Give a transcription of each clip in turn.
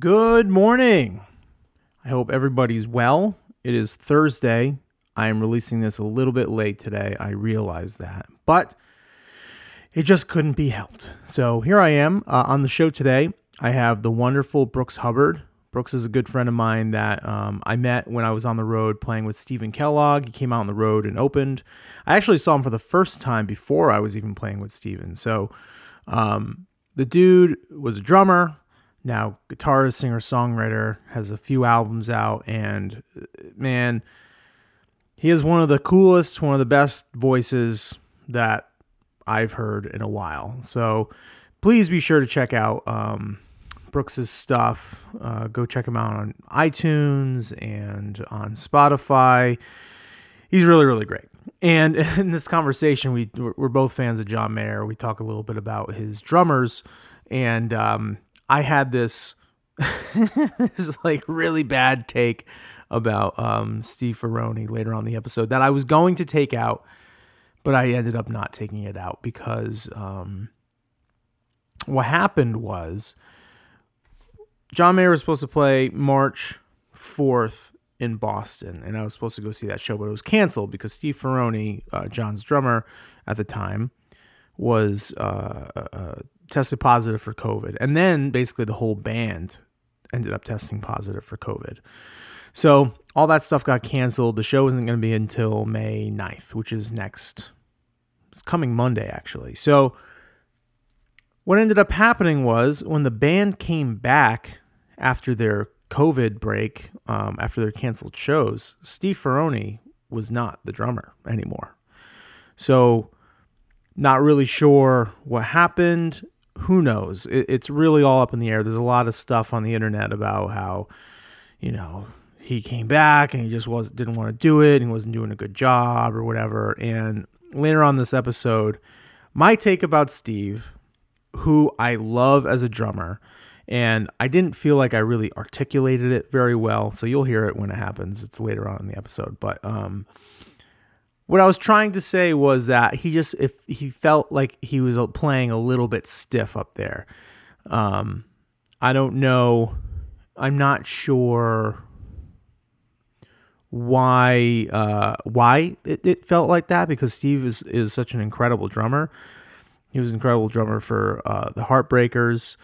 Good morning. I hope everybody's well. It is Thursday. I am releasing this a little bit late today. I realize that, but it just couldn't be helped. So here I am uh, on the show today. I have the wonderful Brooks Hubbard. Brooks is a good friend of mine that um, I met when I was on the road playing with Stephen Kellogg. He came out on the road and opened. I actually saw him for the first time before I was even playing with Stephen. So um, the dude was a drummer, now guitarist, singer, songwriter, has a few albums out, and man, he is one of the coolest, one of the best voices that I've heard in a while. So please be sure to check out um, Brooks's stuff. Uh, go check him out on iTunes and on Spotify. He's really, really great. And in this conversation, we we're both fans of John Mayer. We talk a little bit about his drummers, and um, I had this this like really bad take about um, Steve Ferrone later on the episode that I was going to take out, but I ended up not taking it out because um, what happened was John Mayer was supposed to play March 4th in Boston, and I was supposed to go see that show, but it was canceled because Steve Ferrone, uh, John's drummer at the time, was uh, uh, tested positive for COVID. And then basically the whole band ended up testing positive for COVID. So all that stuff got canceled. The show isn't going to be until May 9th, which is next, it's coming Monday, actually. So what ended up happening was when the band came back after their COVID break, um, after their canceled shows, Steve Ferrone was not the drummer anymore. So, not really sure what happened. Who knows? It, it's really all up in the air. There's a lot of stuff on the internet about how, you know, he came back and he just was didn't want to do it and he wasn't doing a good job or whatever. And later on this episode, my take about Steve, who I love as a drummer, and I didn't feel like I really articulated it very well. So you'll hear it when it happens. It's later on in the episode, but um, what I was trying to say was that he just if he felt like he was playing a little bit stiff up there. Um, I don't know. I'm not sure why uh, why it, it felt like that because Steve is is such an incredible drummer. He was an incredible drummer for uh, the Heartbreakers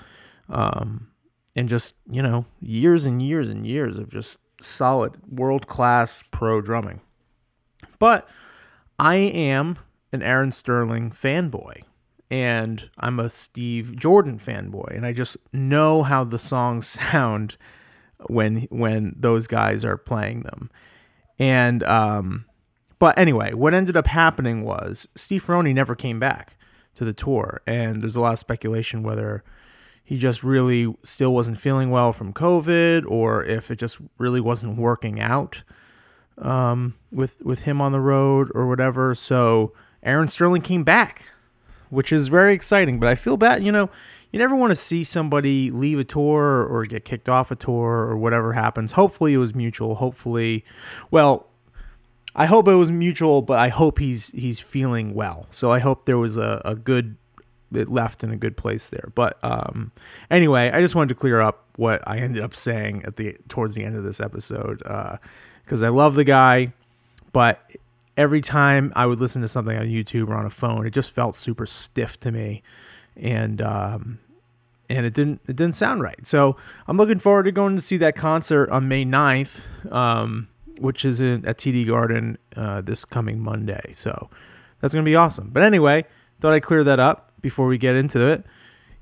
um, and just you know years and years and years of just solid world class pro drumming. But I am an Aaron Sterling fanboy, and I'm a Steve Jordan fanboy, and I just know how the songs sound when when those guys are playing them. And um, but anyway, what ended up happening was Steve Ferrone never came back to the tour, and there's a lot of speculation whether he just really still wasn't feeling well from COVID, or if it just really wasn't working out um, with with him on the road or whatever. So Aaron Sterling came back, which is very exciting. But I feel bad, you know, you never want to see somebody leave a tour or get kicked off a tour or whatever happens. Hopefully it was mutual. Hopefully, well, I hope it was mutual, but I hope he's he's feeling well. So I hope there was a, a good it left in a good place there. But um, anyway, I just wanted to clear up what I ended up saying at the towards the end of this episode because I love the guy, but every time I would listen to something on YouTube or on a phone, it just felt super stiff to me, and um, and it didn't it didn't sound right. So I'm looking forward to going to see that concert on May 9th, um, which is in at TD Garden uh, this coming Monday. So that's gonna be awesome. But anyway, thought I'd clear that up before we get into it.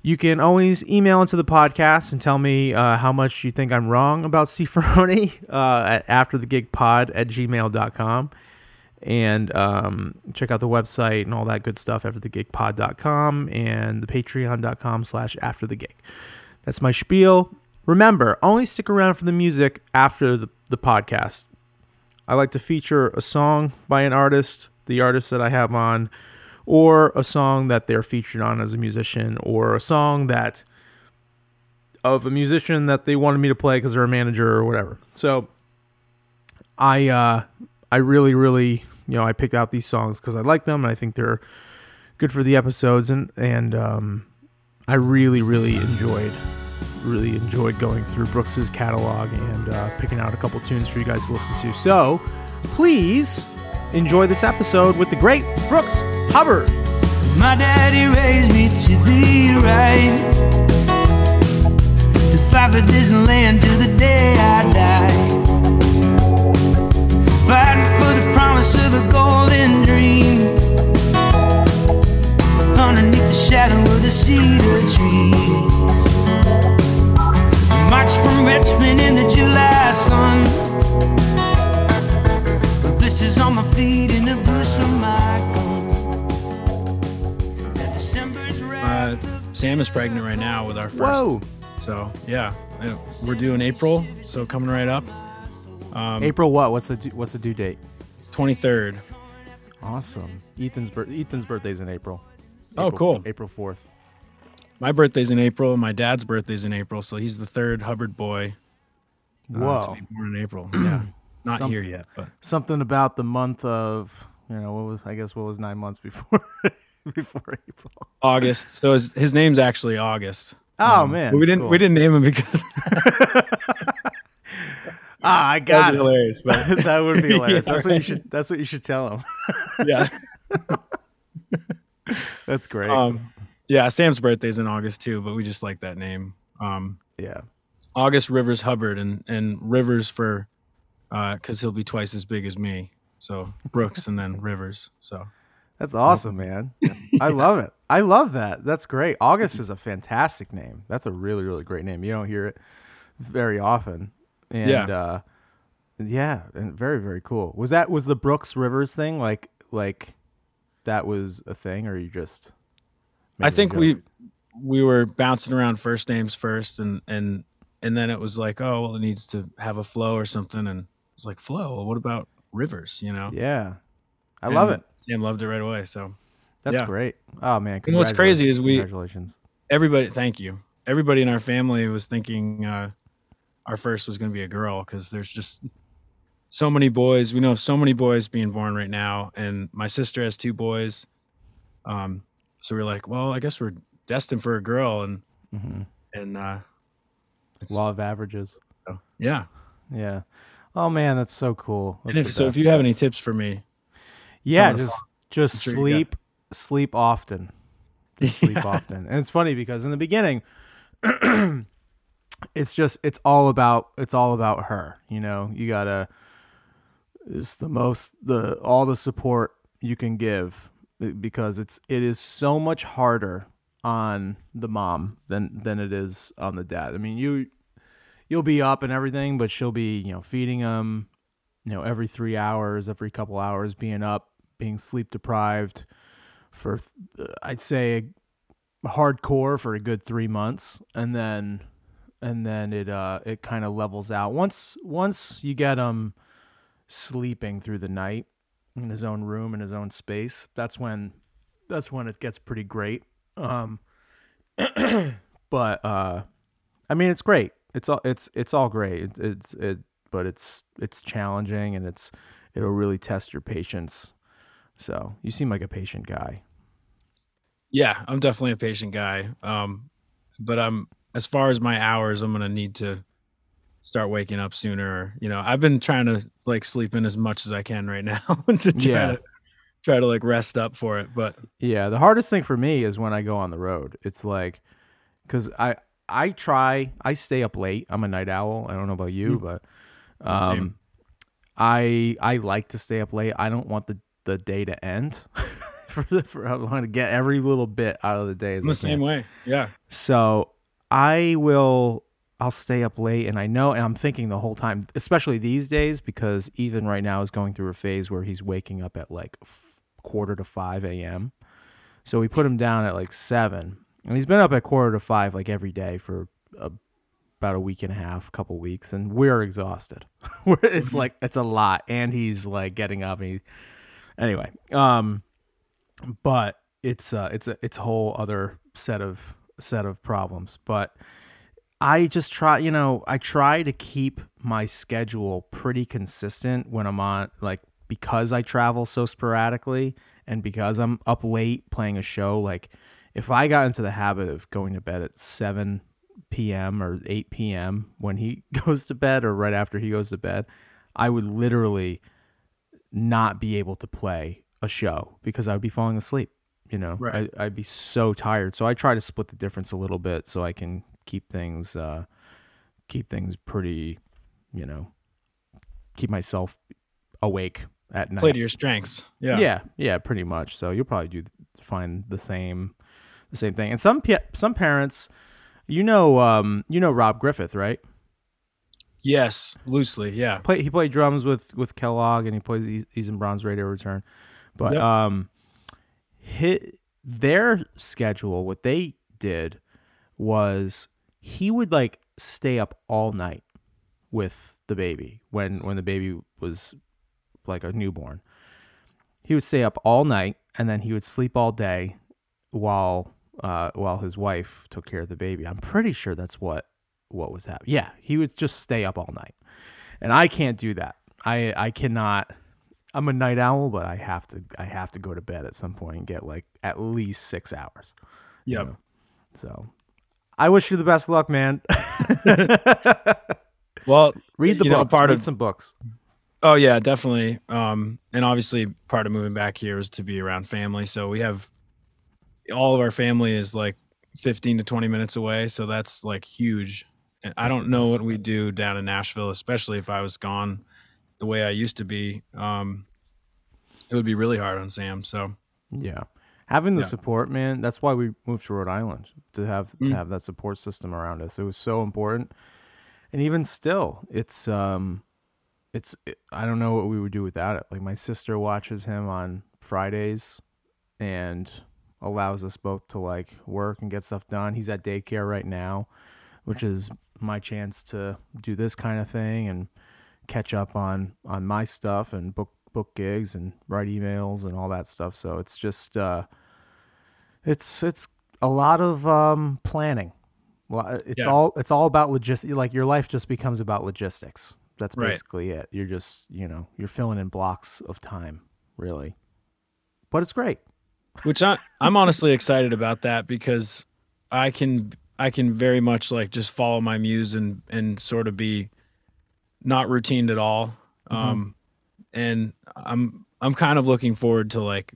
You can always email into the podcast and tell me uh, how much you think I'm wrong about Ferrone uh, at afterthegigpod at gmail.com. And um, check out the website and all that good stuff, afterthegigpod.com and the patreon.com slash afterthegig. That's my spiel. Remember, only stick around for the music after the, the podcast. I like to feature a song by an artist, the artist that I have on or a song that they're featured on as a musician, or a song that of a musician that they wanted me to play because they're a manager or whatever. So I uh, I really really you know I picked out these songs because I like them and I think they're good for the episodes and and um, I really really enjoyed really enjoyed going through Brooks's catalog and uh, picking out a couple tunes for you guys to listen to. So please enjoy this episode with the great Brooks Hubbard. My daddy raised me to be right. To fight for this land till the day I die. Fighting for the promise of a golden dream. Underneath the shadow of the cedar trees. March from Richmond in the July sun. Blisters on my feet and the boots from my gun. December's Uh. Sam is pregnant right now with our first. Whoa. So yeah, we're due in April, so coming right up, Um, April what? What's the due, what's the due date? twenty third. Awesome. Ethan's bir- Ethan's birthday's in April. Oh, April- cool. April 4th. My birthday's in April. My dad's birthday's in April, so he's the third Hubbard boy uh, Whoa. to be born in April. Yeah, not Some- here yet, but Something about the month of, you know, what was I guess what was 9 months before before April. August. So his his name's actually August. Oh man. We didn't cool. we didn't name him because Ah, I that got would be it. hilarious. But that would be hilarious. Yeah, that's what you should that's what you should tell him. yeah, That's great. um, yeah. Sam's birthday's in August too, but we just like that name. Um, yeah. August Rivers Hubbard and and Rivers for because he'll be twice as big as me. So Brooks and then Rivers. So That's awesome, man. I love it. I love that. That's great. August is a fantastic name. That's a really, really great name. You don't hear it very often. And Yeah. uh yeah, and very, very cool. Was that was the Brooks Rivers thing like like that was a thing or you just I think we we were bouncing around first names first, and and and then it was like, oh well, it needs to have a flow or something, and it's like flow. Well, what about Rivers? You know, Yeah. I love it. Sam loved it right away. So That's yeah. great. Oh man, And what's crazy is we- congratulations. everybody, thank you. Everybody in our family was thinking uh, our first was going to be a girl because there's just so many boys. We know so many boys being born right now, and my sister has two boys. Um, so we're like, well, I guess we're destined for a girl, and Mhm. and uh, Law of averages. so, yeah. Yeah. Oh man, that's so cool. That's if, so if you have any tips for me, Yeah, just just sure sleep sleep often. Just sleep often. And it's funny because in the beginning it's just it's all about it's all about her, you know. You got to it's the most the all the support you can give because it's it is so much harder on the mom than than it is on the dad. I mean, you you'll be up and everything, but she'll be, you know, feeding him, you know, every 3 hours, every couple hours being up, being sleep deprived for uh, I'd say hardcore for a good 3 months and then and then it uh it kind of levels out. Once once you get him sleeping through the night in his own room in his own space, that's when that's when it gets pretty great. Um but uh I mean it's great. It's all it's it's all great. It's it's it but it's it's challenging and it's it'll really test your patience. So, you seem like a patient guy. yeah, I'm definitely a patient guy. Um, but I'm as far as my hours, I'm gonna need to start waking up sooner. You know, I've been trying to like sleep in as much as I can right now to try Yeah. to try to like rest up for it. But Yeah, the hardest thing for me is when I go on the road. It's like cuz I I try I stay up late. I'm a night owl. I don't know about you, but um I I like to stay up late. I don't want the the day to end. for, the, for I want to get every little bit out of the day as I'm I the same way. Yeah. So I will I'll stay up late and I know and I'm thinking the whole time, especially these days because Ethan right now is going through a phase where he's waking up at like f- quarter to 5 a.m. So we put him down at like 7 and he's been up at quarter to 5 like every day for a, about a week and a half, couple weeks and we're exhausted. It's like it's a lot and he's like getting up and he, anyway, um but it's uh it's a it's a whole other set of set of problems but i just try you know i try to keep my schedule pretty consistent when i'm on like because i travel so sporadically and because i'm up late playing a show like if i got into the habit of going to bed at 7 p.m. or 8 p.m. when he goes to bed or right after he goes to bed, I would literally not be able to play a show because I would be falling asleep. You know, Right. I, I'd be so tired. So I try to split the difference a little bit so I can keep things, uh, keep things pretty, you know, keep myself awake at night. Play to your strengths. Yeah. Yeah, yeah, pretty much. So you'll probably do find the same, the same thing. And some some parents, you know, um, you know Rob Griffith, right? Yes. Loosely. Yeah. Play he played drums with with Kellogg, and he plays he's- in Bronze Radio Return. But Yep. um, hit their schedule. What they did was he would like stay up all night with the baby when when the baby was like a newborn. He would stay up all night and then he would sleep all day while uh, while his wife took care of the baby. I'm pretty sure that's what what was happening. Yeah, he would just stay up all night, and I can't do that. I I cannot. I'm a night owl, but I have to I have to go to bed at some point and get like at least six hours. you know? So I wish you the best luck, man. Well, Read the you know, part Read of some books. Oh yeah, definitely. Um, and obviously, part of moving back here is to be around family. So we have all of our family is like 15 to 20 minutes away. So that's like huge. And I That's don't know what we do down in Nashville, especially if I was gone the way I used to be. Um, it would be really hard on Sam. So Yeah. Having the Yeah. support, man, that's why we moved to Rhode Island to have Mm. to have that support system around us. It was so important. And even still, it's um it's it, I don't know what we would do without it. Like my sister watches him on Fridays and allows us both to like work and get stuff done. He's at daycare right now, which is my chance to do this kind of thing and catch up on on my stuff and book book gigs and write emails and all that stuff. So it's just uh it's it's a lot of um planning. Well, it's Yeah. all it's all about logistics. Like your life just becomes about logistics. That's Right. basically it. You're just, you know, you're filling in blocks of time, really. But it's great. Which I, I'm honestly excited about that because I can I can very much like just follow my muse and and sort of be not routined at all. Um, and I'm I'm kind of looking forward to like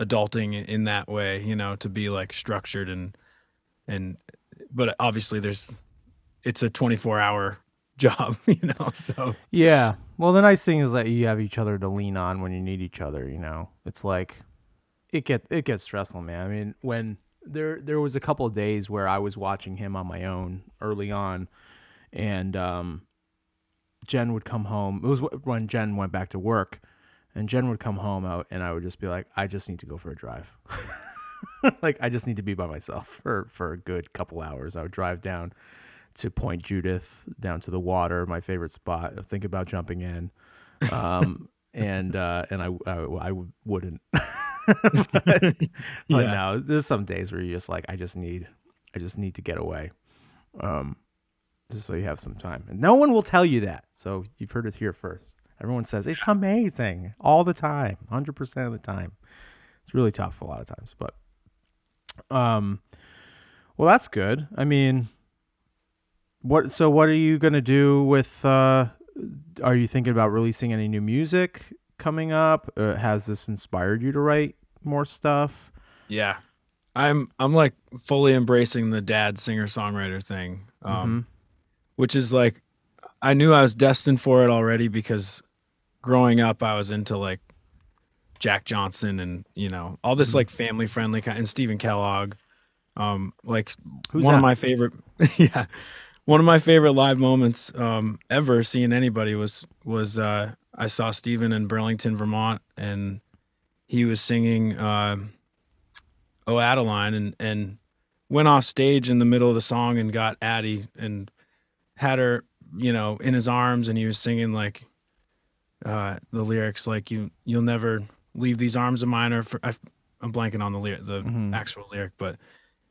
adulting in- in that way, you know, to be like structured and and but obviously there's it's a 24 hour job, you know. So Yeah. Well, the nice thing is that you have each other to lean on when you need each other. You know, it's like it get it gets stressful, man. I mean, when there there was a couple of days where I was watching him on my own early on, and um, Jen would come home. It was when Jen went back to work, and Jen would come home out, and I would just be like, I just need to go for a drive. like I just need to be by myself for for a good couple hours. I would drive down to Point Judith, down to the water, my favorite spot. I think about jumping in, um, and uh, and I I, I wouldn't. but, but Yeah. no, there's some days where you're just like I just need I just need to get away, um, just so you have some time. And no one will tell you that, so you've heard it here first. Everyone says it's amazing all the time, hundred percent of the time. It's really tough a lot of times, but um, well, that's good. I mean, what? So, what are you gonna do with? uh Are you thinking about releasing any new music coming up? Uh, has this inspired you to write more stuff? Yeah. I'm I'm like fully embracing the dad singer songwriter thing. Um which is like I knew I was destined for it already because growing up I was into like Jack Johnson and you know all this like family friendly kind and Stephen Kellogg. Um like Who's one that? of my favorite yeah. One of my favorite live moments um ever seeing anybody was was uh I saw Stephen in Burlington, Vermont and he was singing uh Oh Adeline and and went off stage in the middle of the song and got Addie and had her, you know, in his arms and he was singing like uh the lyrics like you you'll never leave these arms of mine or for, I, I'm blanking on the lyric the Mhm. actual lyric but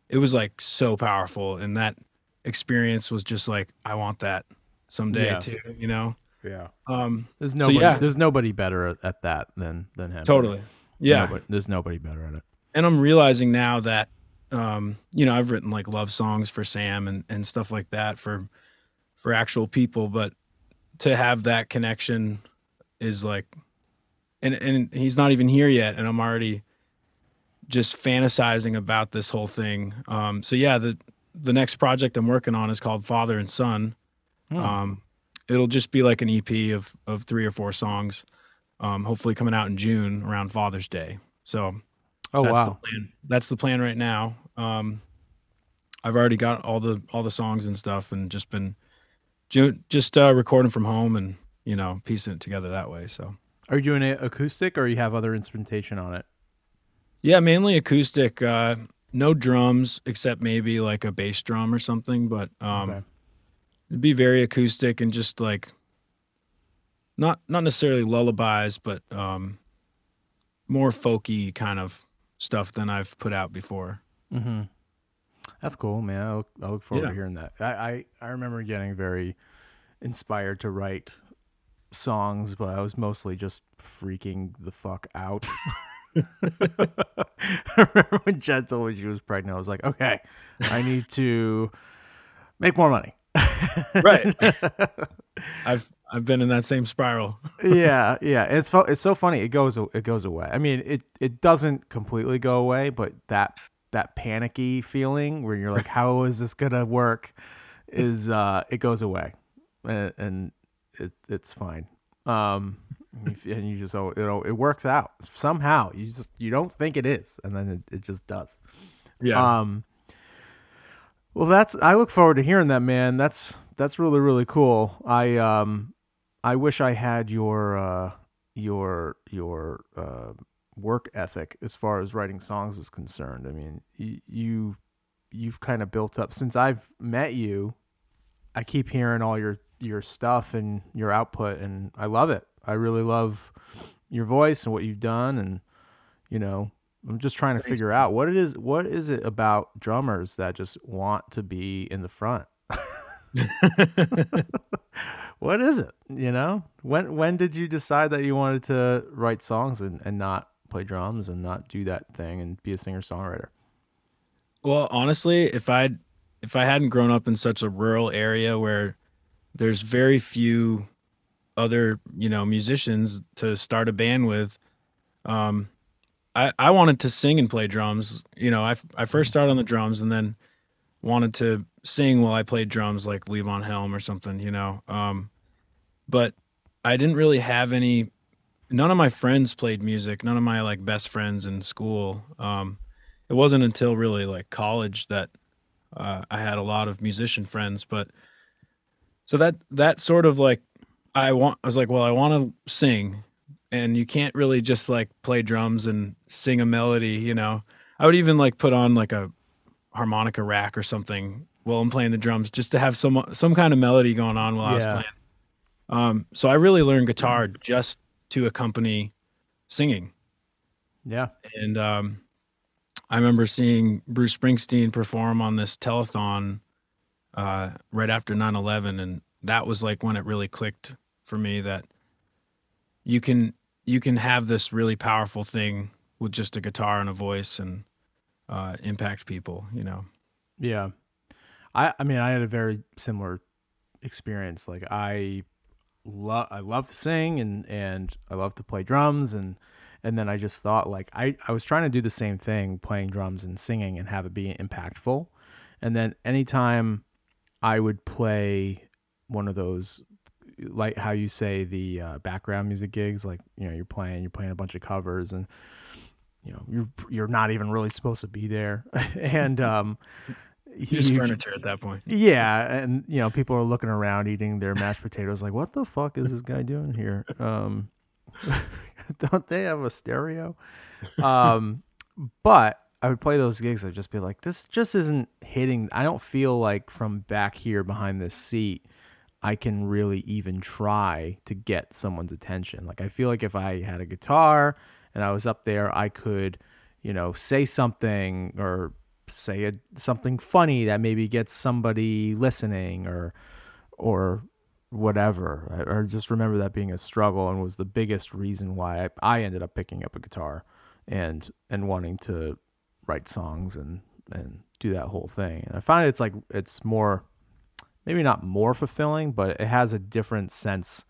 it was like so powerful and that experience was just like I want that someday Yeah. too, you know. Yeah. Um There's So, nobody. yeah. There's nobody better at, at that than than him. totally. Yeah. Nobody- there's nobody better at it. and I'm realizing now that um, you know, I've written like love songs for Sam and and stuff like that for for actual people, but to have that connection is like and and he's not even here yet and I'm already just fantasizing about this whole thing. Um, so yeah, the the next project I'm working on is called Father and Son. Hmm. Um, it'll just be like an EP of of three or four songs. Um, hopefully coming out in June around Father's Day. So oh that's wow. the plan. That's the plan right now. Um, I've already got all the all the songs and stuff, and just been ju- just uh, recording from home and you know piecing it together that way. So Are you doing it acoustic or you have other instrumentation on it? yeah, mainly acoustic. Uh, no drums except maybe like a bass drum or something, but um, Okay. It'd be very acoustic and just like not not necessarily lullabies, but um, more folky kind of stuff than I've put out before. Mm-hmm. That's cool, man. I look, I look forward Yeah. to hearing that. I, I, I remember getting very inspired to write songs, but I was mostly just freaking the fuck out. I remember when Jen told me she was pregnant, I was like, okay, I need to make more money. Right. I've I've been in that same spiral. yeah, yeah. It's fu- it's so funny. It goes it goes away. I mean, it it doesn't completely go away, but that that panicky feeling where you're like, how is this gonna work? Is uh, it goes away, and, and it it's fine. Um, and you, just oh, you know it works out somehow. You just you don't think it is, and then it, it just does. Yeah. Um, well, that's I look forward to hearing that, man. That's that's really really cool. I um I wish I had your uh your your uh work ethic as far as writing songs is concerned. I mean, you, you you've kind of built up since I've met you. I keep hearing all your your stuff and your output and I love it. I really love your voice and what you've done and you know, I'm just trying to figure out what it is what is it about drummers that just want to be in the front? what is it? You know? When when did you decide that you wanted to write songs and, and not play drums and not do that thing and be a singer songwriter? Well, honestly, if I if I hadn't grown up in such a rural area where there's very few other, you know, musicians to start a band with, um, I I wanted to sing and play drums. You know, I I first started on the drums and then wanted to sing while I played drums, like Levon Helm or something. You know, um, but I didn't really have any. None of my friends played music. None of my like best friends in school. Um, it wasn't until really like college that uh, I had a lot of musician friends. But so that that sort of like I want I was like, well, I want to sing, and you can't really just like play drums and sing a melody. You know, I would even like put on like a harmonica rack or something while I'm playing the drums just to have some some kind of melody going on while I was playing. Um, so I really learned guitar just to accompany singing. Yeah. And um, I remember seeing Bruce Springsteen perform on this telethon uh, right after 9 11. And that was like when it really clicked for me that you can you can have this really powerful thing with just a guitar and a voice and uh, impact people, you know. Yeah. I I mean I had a very similar experience. Like I love I love to sing and and I love to play drums and and then I just thought like I I was trying to do the same thing playing drums and singing and have it be impactful. And then anytime I would play one of those like how you say the uh, background music gigs like you know you're playing you're playing a bunch of covers and you know you're you're not even really supposed to be there and um Just you- furniture at that point. yeah, and you know, people are looking around eating their mashed potatoes like, "What the fuck is this guy doing here?" Um don't they have a stereo? Um but I would play those gigs I'd just be like, "This just isn't hitting. I don't feel like from back here behind this seat I can really even try to get someone's attention. Like I feel like if I had a guitar and I was up there, I could, you know, say something or say a, something funny that maybe gets somebody listening or or whatever. I, or just remember that being a struggle and was the biggest reason why I, I ended up picking up a guitar and and wanting to write songs and and do that whole thing. And I find it's like it's more maybe not more fulfilling, but it has a different sense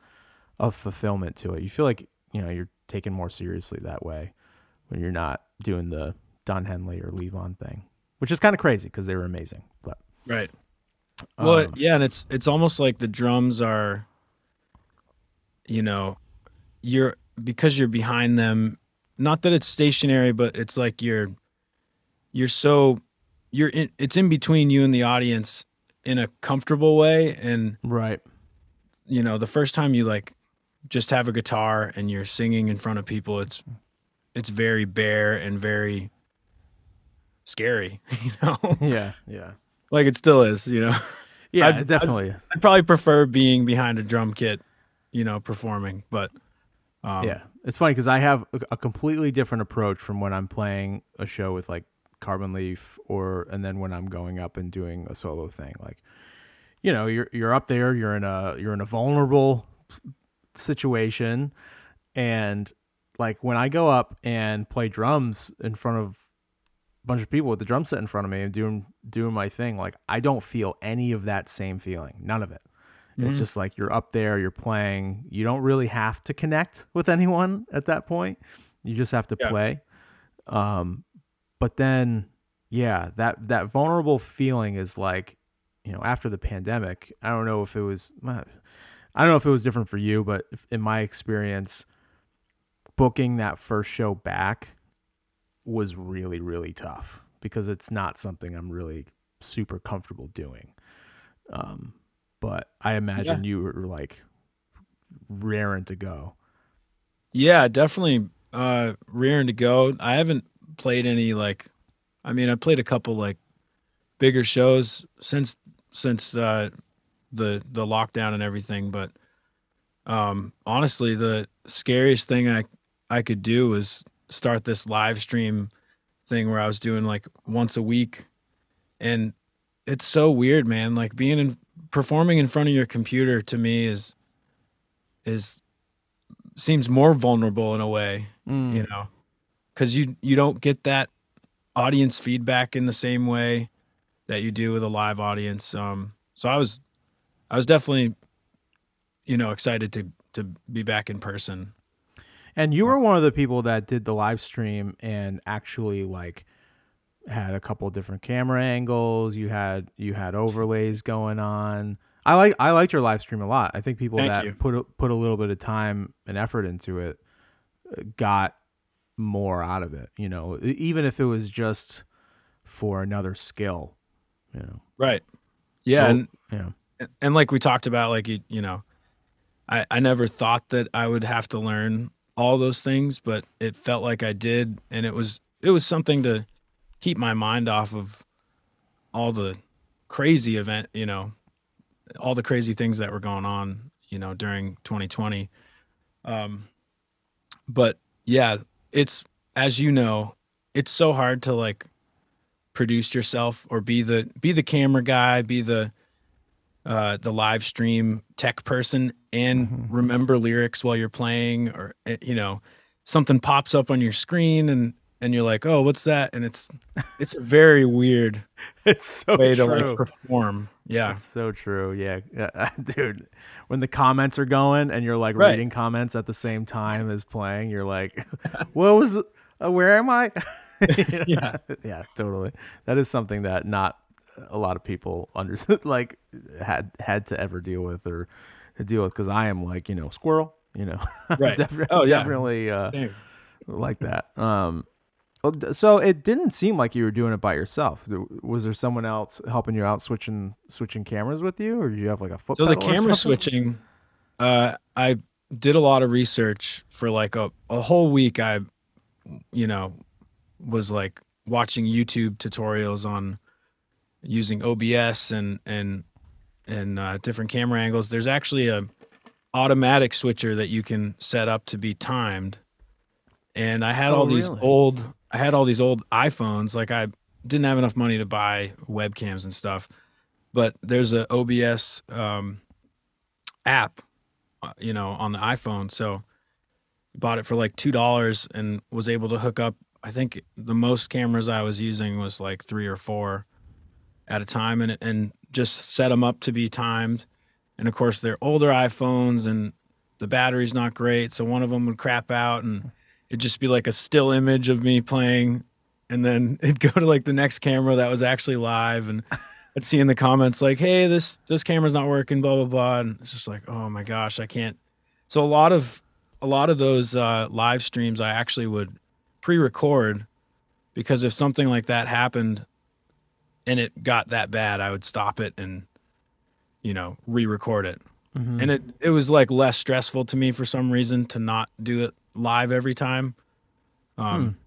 of fulfillment to it. You feel like, you know, you're taken more seriously that way when you're not doing the Don Henley or Levon thing, which is kind of crazy because they were amazing. But Right. Well, um, yeah, and it's it's almost like the drums are you know, you're because you're behind them, not that it's stationary, but it's like you're you're so you're in it's in between you and the audience in a comfortable way and right. you know, the first time you like just have a guitar and you're singing in front of people, it's it's very bare and very scary, you know? Yeah. Yeah. like it still is, you know. Yeah, I'd- it definitely. I'd probably prefer being behind a drum kit, you know, performing, but um, yeah, it's funny because I have a completely different approach from when I'm playing a show with like Carbon Leaf, or and then when I'm going up and doing a solo thing. Like, you know, you're you're up there, you're in a you're in a vulnerable situation, and like when I go up and play drums in front of a bunch of people with the drum set in front of me and doing doing my thing, like I don't feel any of that same feeling, none of it. It's just like you're up there, you're playing. You don't really have to connect with anyone at that point. You just have to Yeah. play. Um, but then, yeah, that that vulnerable feeling is like, you know, after the pandemic. I don't know if it was, I don't know if it was different for you, but in my experience, booking that first show back was really really tough because it's not something I'm really super comfortable doing. Um, but I imagine you were like raring to go. yeah, definitely uh rearing to go. I haven't played any like I mean, I played a couple like bigger shows since since uh the the lockdown and everything, but um honestly, the scariest thing I I could do was start this live stream thing where I was doing like once a week. And it's so weird, man. Like being in performing in front of your computer to me is is seems more vulnerable in a way, you know, because you you don't get that audience feedback in the same way that you do with a live audience. Um, so I was I was definitely you know excited to to be back in person. And you were one of the people that did the live stream and actually like had a couple different camera angles. You had you had overlays going on. I like I liked your live stream a lot. I think people Thank that you. put a, put a little bit of time and effort into it uh, got more out of it. You know, even if it was just for another skill. You know, Right. Yeah, Well, and know. and- and like we talked about like you, you know I, I never thought that i would have to learn all those things but it felt like i did and it was it was something to keep my mind off of all the crazy event you know all the crazy things that were going on you know during 2020 um but yeah it's as you know it's so hard to like produce yourself or be the be the camera guy be the uh, the live stream tech person and remember lyrics while you're playing or eh, you know something pops up on your screen and and you're like oh what's that and it's it's a very weird It's so way to true. like perform yeah That's so true. Yeah. Dude, when the comments are going and you're like Right. reading comments at the same time as playing, you're like, what was, uh, where am I? You know? Yeah. Yeah, totally. That is something that not a lot of people understood, like had, had to ever deal with or deal with. Cause I am like, you know, squirrel, you know, Right. Oh, yeah. definitely, uh, like that. Um, so it didn't seem like you were doing it by yourself. Was there someone else helping you out switching switching cameras with you, or do you have like a foot? so the camera switching uh i did a lot of research for like a, a whole week i you know was like watching youtube tutorials on using obs and and and uh, different camera angles there's actually a automatic switcher that you can set up to be timed and i had Oh, all these really? old i had all these old iphones like i didn't have enough money to buy webcams and stuff but there's a obs um, app uh, you know on the iphone so bought it for like two dollars and was able to hook up I think the most cameras I was using was like three or four at a time, and and just set them up to be timed. And of course, they're older iPhones, and the battery's not great, so one of them would crap out, and it'd just be like a still image of me playing, and then it'd go to like the next camera that was actually live, and I'd see in the comments like, "Hey, this this camera's not working," blah blah blah, and it's just like, oh my gosh, I can't. So a lot of a lot of those uh, live streams, I actually would pre-record because if something like that happened and it got that bad, I would stop it and you know re-record it. Mm-hmm. And it it was like less stressful to me for some reason to not do it live every time. Um,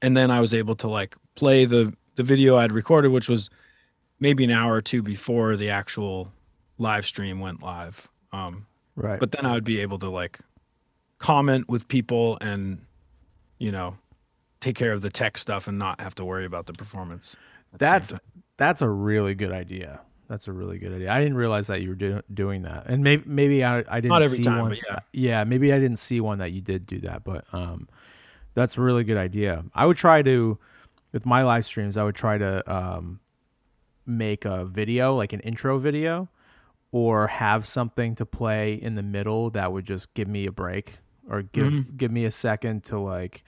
and then I was able to like play the the video I'd recorded, which was maybe an hour or two before the actual live stream went live. Um, right. but then I would be able to like comment with people and you know take care of the tech stuff and not have to worry about the performance. at the same That's that's a really good idea. That's a really good idea. I didn't realize that you were do, doing that, and maybe maybe I, I didn't see time, one. but yeah. maybe I didn't see one that you did do that, but um, that's a really good idea. I would try to with my live streams. I would try to um, make a video like an intro video, or have something to play in the middle that would just give me a break or give Mm-hmm. give me a second to like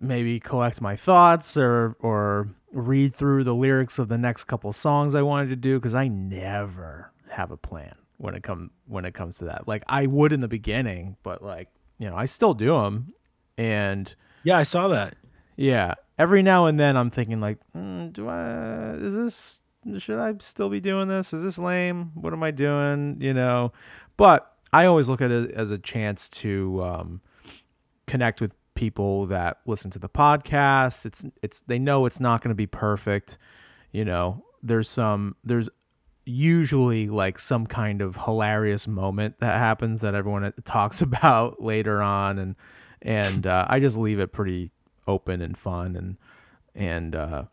maybe collect my thoughts or or read through the lyrics of the next couple songs I wanted to do because I never have a plan when it come when it comes to that. Like I would in the beginning, but like you know I still do them, and yeah, I saw that. yeah, every now and then I'm thinking like, mm, do I is this should I still be doing this? Is this lame? What am I doing? You know, but I always look at it as a chance to um, connect with people that listen to the podcast. It's it's they know it's not going to be perfect. You know, there's some there's usually like some kind of hilarious moment that happens that everyone talks about later on and and uh, I just leave it pretty open and fun and and uh,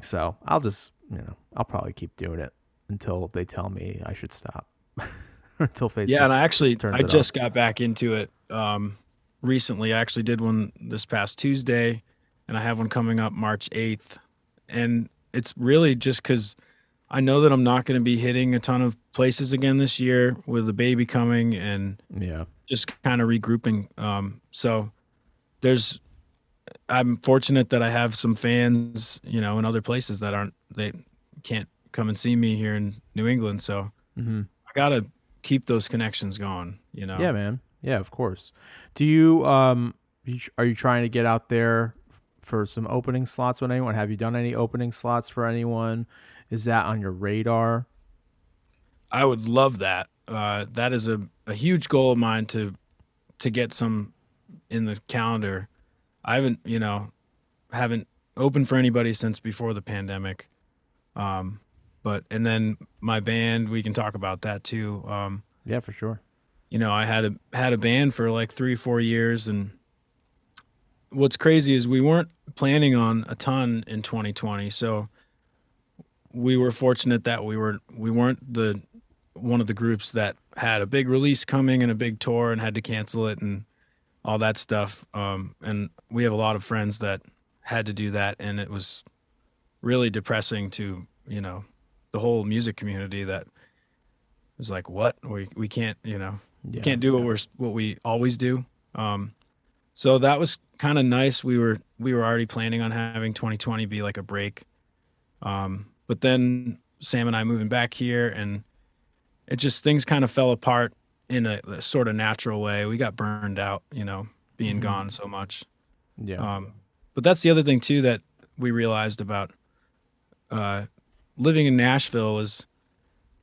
so I'll just you know I'll probably keep doing it until they tell me I should stop until Facebook Yeah, and I actually I just got back into it um, recently. I actually did one this past Tuesday, and I have one coming up March eighth. And it's really just because I know that I'm not going to be hitting a ton of places again this year with the baby coming and yeah just kind of regrouping. Um, so there's, I'm fortunate that I have some fans, you know, in other places that aren't they can't come and see me here in New England. So mm-hmm. I gotta keep those connections going. You know. Yeah, man. Yeah, of course. Do you um are you trying to get out there for some opening slots with anyone? Have you done any opening slots for anyone? Is that on your radar? I would love that. Uh, that is a, a huge goal of mine to to get some in the calendar. I haven't, you know, haven't opened for anybody since before the pandemic. Um, but and then my band, we can talk about that too. Um, Yeah, for sure. You know, I had a had a band for like three, four years, and what's crazy is we weren't planning on a ton in 2020. So we were fortunate that we were we weren't the one of the groups that had a big release coming and a big tour and had to cancel it and all that stuff. Um, and we have a lot of friends that had to do that, and it was really depressing to you know the whole music community that was like, what we we can't you know Yeah. can't do what we're what we always do. Um, so that was kind of nice. We were we were already planning on having 2020 be like a break, um, but then Sam and I moving back here, and it just things kind of fell apart in a, a sort of natural way. We got burned out, you know, being Mhm. gone so much. Yeah. Um, but that's the other thing too that we realized about uh, living in Nashville is,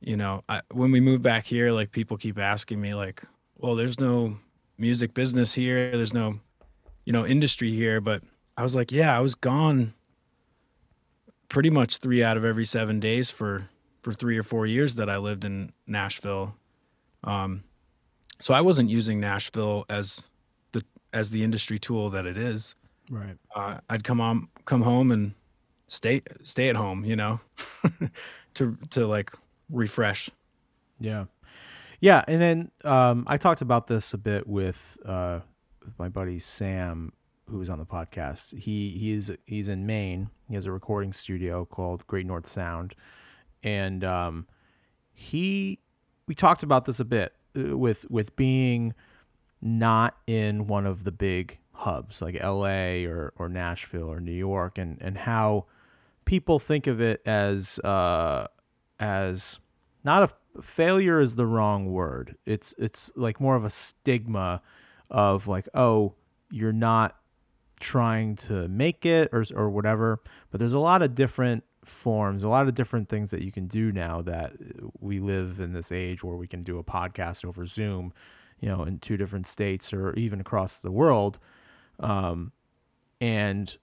you know, I, when we moved back here, like people keep asking me, like, "Well, there's no music business here. There's no, you know, industry here." But I was like, "Yeah, I was gone pretty much three out of every seven days for for three or four years that I lived in Nashville." Um, so I wasn't using Nashville as the as the industry tool that it is right. uh, I'd come on, come home and stay stay at home, you know, to to like refresh. Yeah. Yeah, and then um, I talked about this a bit with uh, my buddy Sam, who was on the podcast. He he's he's in Maine. He has a recording studio called Great North Sound, and um, he we talked about this a bit uh, with with being not in one of the big hubs like L.A. or or Nashville or New York, and and how people think of it as uh, as not a failure is the wrong word. It's it's like more of a stigma of like oh you're not trying to make it or or whatever. But there's a lot of different forms, a lot of different things that you can do now that we live in this age where we can do a podcast over Zoom, you know, in two different states or even across the world. Um, and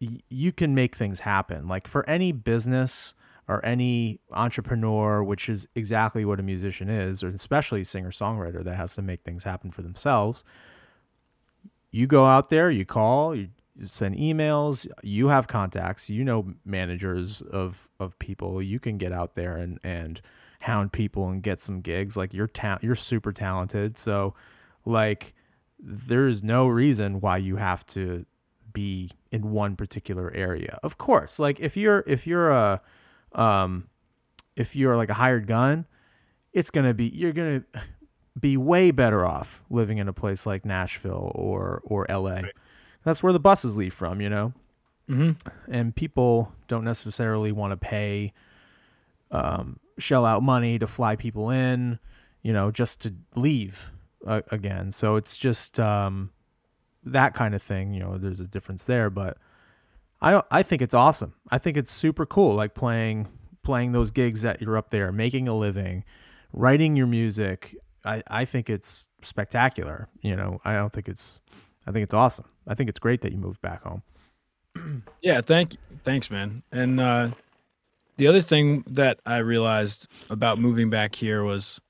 y- you can make things happen. Like for any business or any entrepreneur, which is exactly what a musician is, or especially a singer songwriter that has to make things happen for themselves. You go out there, you call, you send emails, you have contacts, you know managers of of people. You can get out there and and hound people and get some gigs. Like you're ta- you're super talented, so like there's no reason why you have to be in one particular area. Of course, like if you're if you're a um if you're like a hired gun, it's going to be you're going to be way better off living in a place like Nashville or or LA. That's where the buses leave from, you know. Mm-hmm. And people don't necessarily want to pay um, shell out money to fly people in, you know, just to leave uh, again. So it's just um, that kind of thing. You know, there's a difference there, but I I think it's awesome. I think it's super cool, like playing playing those gigs that you're up there, making a living, writing your music. I I think it's spectacular. You know, I don't think it's. I think it's awesome. I think it's great that you moved back home. Yeah, thank thanks, man. And uh, the other thing that I realized about moving back here was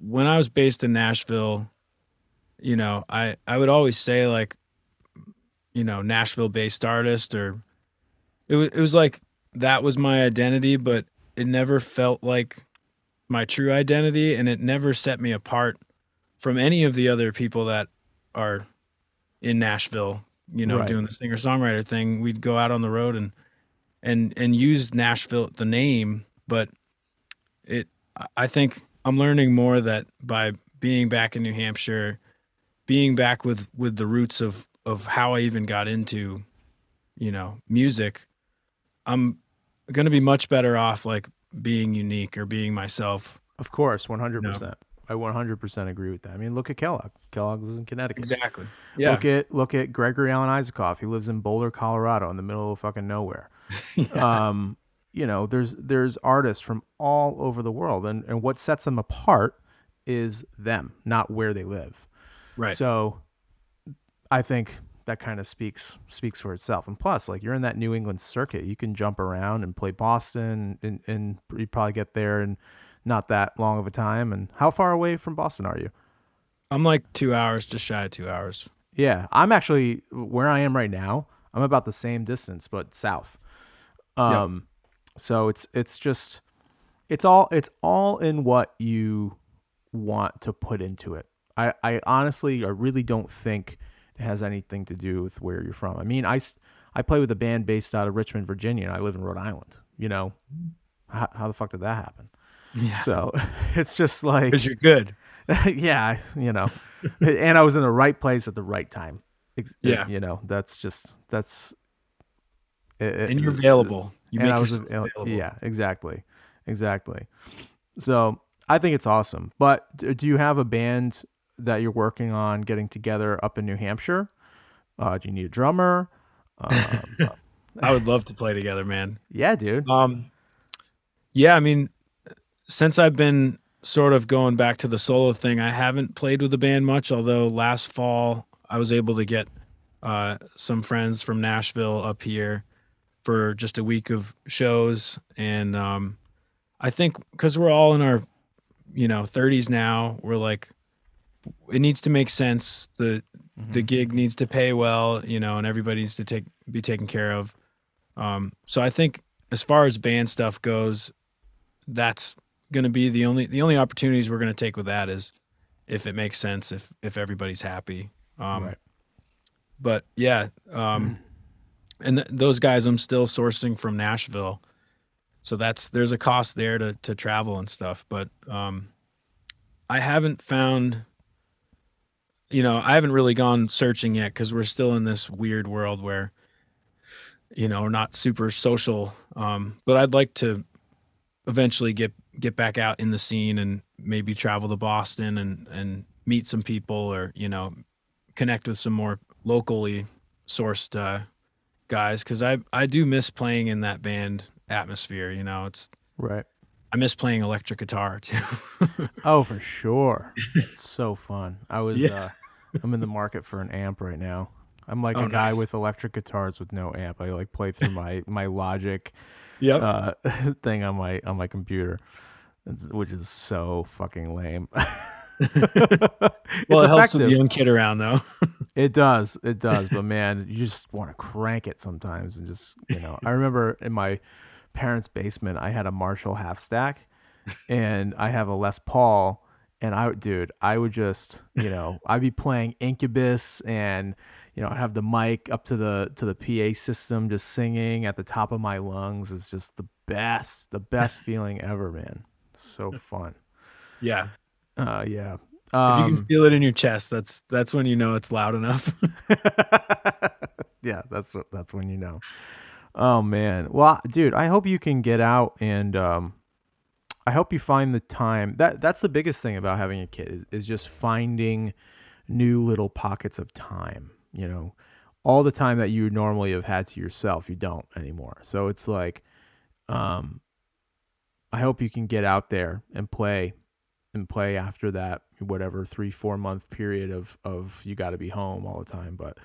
when I was based in Nashville. You know, I I would always say like, you know, Nashville based artist, or it was it was like that was my identity, but it never felt like my true identity, and it never set me apart from any of the other people that are in Nashville you know, Right. doing the singer songwriter thing, we'd go out on the road and and and use Nashville the name, but it I- I think I'm learning more that by being back in New Hampshire, being back with with the roots of of how I even got into, you know, music, I'm going to be much better off like being unique or being myself. Of course, one hundred percent. I one hundred percent agree with that. I mean, look at Kellogg. Kellogg is in Connecticut. Exactly. Yeah. Look at look at Gregory Alan Isakov. He lives in Boulder, Colorado, in the middle of fucking nowhere. Um, you know, there's there's artists from all over the world, and and what sets them apart is them, not where they live. Right. So, I think that kind of speaks speaks for itself. And plus, like you're in that New England circuit, you can jump around and play Boston, and and you probably get there in not that long of a time. And how far away from Boston are you? I'm like 2 hours, just shy of 2 hours. Yeah, I'm actually where I am right now. I'm about the same distance, but south. Um, so it's it's just it's all it's all in what you want to put into it. I I honestly I really don't think it has anything to do with where you're from. I mean, I, I play with a band based out of Richmond, Virginia, and I live in Rhode Island. You know, how, how the fuck did that happen? Yeah. So it's just like Cuz you're good. yeah, you know, and I was in the right place at the right time. Ex- Yeah. you know, that's just that's. it- it- And you're available. You and make I was available. yeah, exactly, exactly. So I think it's awesome. But do you have a band that you're working on getting together up in New Hampshire? Uh, do you need a drummer? Um, I would love to play together, man. yeah, dude. Um, yeah, I mean, since I've been sort of going back to the solo thing, I haven't played with the band much. Although last fall I was able to get uh, some friends from Nashville up here for just a week of shows, and um, I think because we're all in our you know 30s now, we're like, it needs to make sense. the The gig needs to pay well, you know, and everybody needs to take be taken care of. Um, so I think as far as band stuff goes, that's going to be the only the only opportunities we're going to take with that is if it makes sense, if if everybody's happy. Um, Right. but yeah, um, and th- those guys I'm still sourcing from Nashville, so that's there's a cost there to to travel and stuff. But um, I haven't found, you know, I haven't really gone searching yet because we're still in this weird world where, you know, we're not super social. Um, but I'd like to eventually get get back out in the scene and maybe travel to Boston and and meet some people or you know connect with some more locally sourced uh, guys because I I do miss playing in that band atmosphere. You know, it's Right. I miss playing electric guitar too. Oh, for sure. it's so fun. I was Yeah. uh I'm in the market for an amp right now. I'm like Oh, a guy nice. with electric guitars with no amp. I like play through my my Logic yep. uh thing on my on my computer. Which is so fucking lame. well, it's it helps with the young kid around though. It does. It does. But man, you just want to crank it sometimes and just, you know. I remember in my parents' basement, I had a Marshall half stack and I have a Les Paul. And I, dude, I would just, you know, I'd be playing Incubus and, you know, I have the mic up to the to the PA system, just singing at the top of my lungs. It's just the best, the best feeling ever, man. So fun. yeah. Uh, yeah. If you Um, can feel it in your chest, that's that's when you know it's loud enough. yeah, that's what that's when you know. Oh man. Well, dude, I hope you can get out and um I hope you find the time. That that's the biggest thing about having a kid is, is just finding new little pockets of time, you know. All the time that you normally have had to yourself, you don't anymore. So it's like um I hope you can get out there and play and play after that whatever 3 4 month period of of you got to be home all the time, but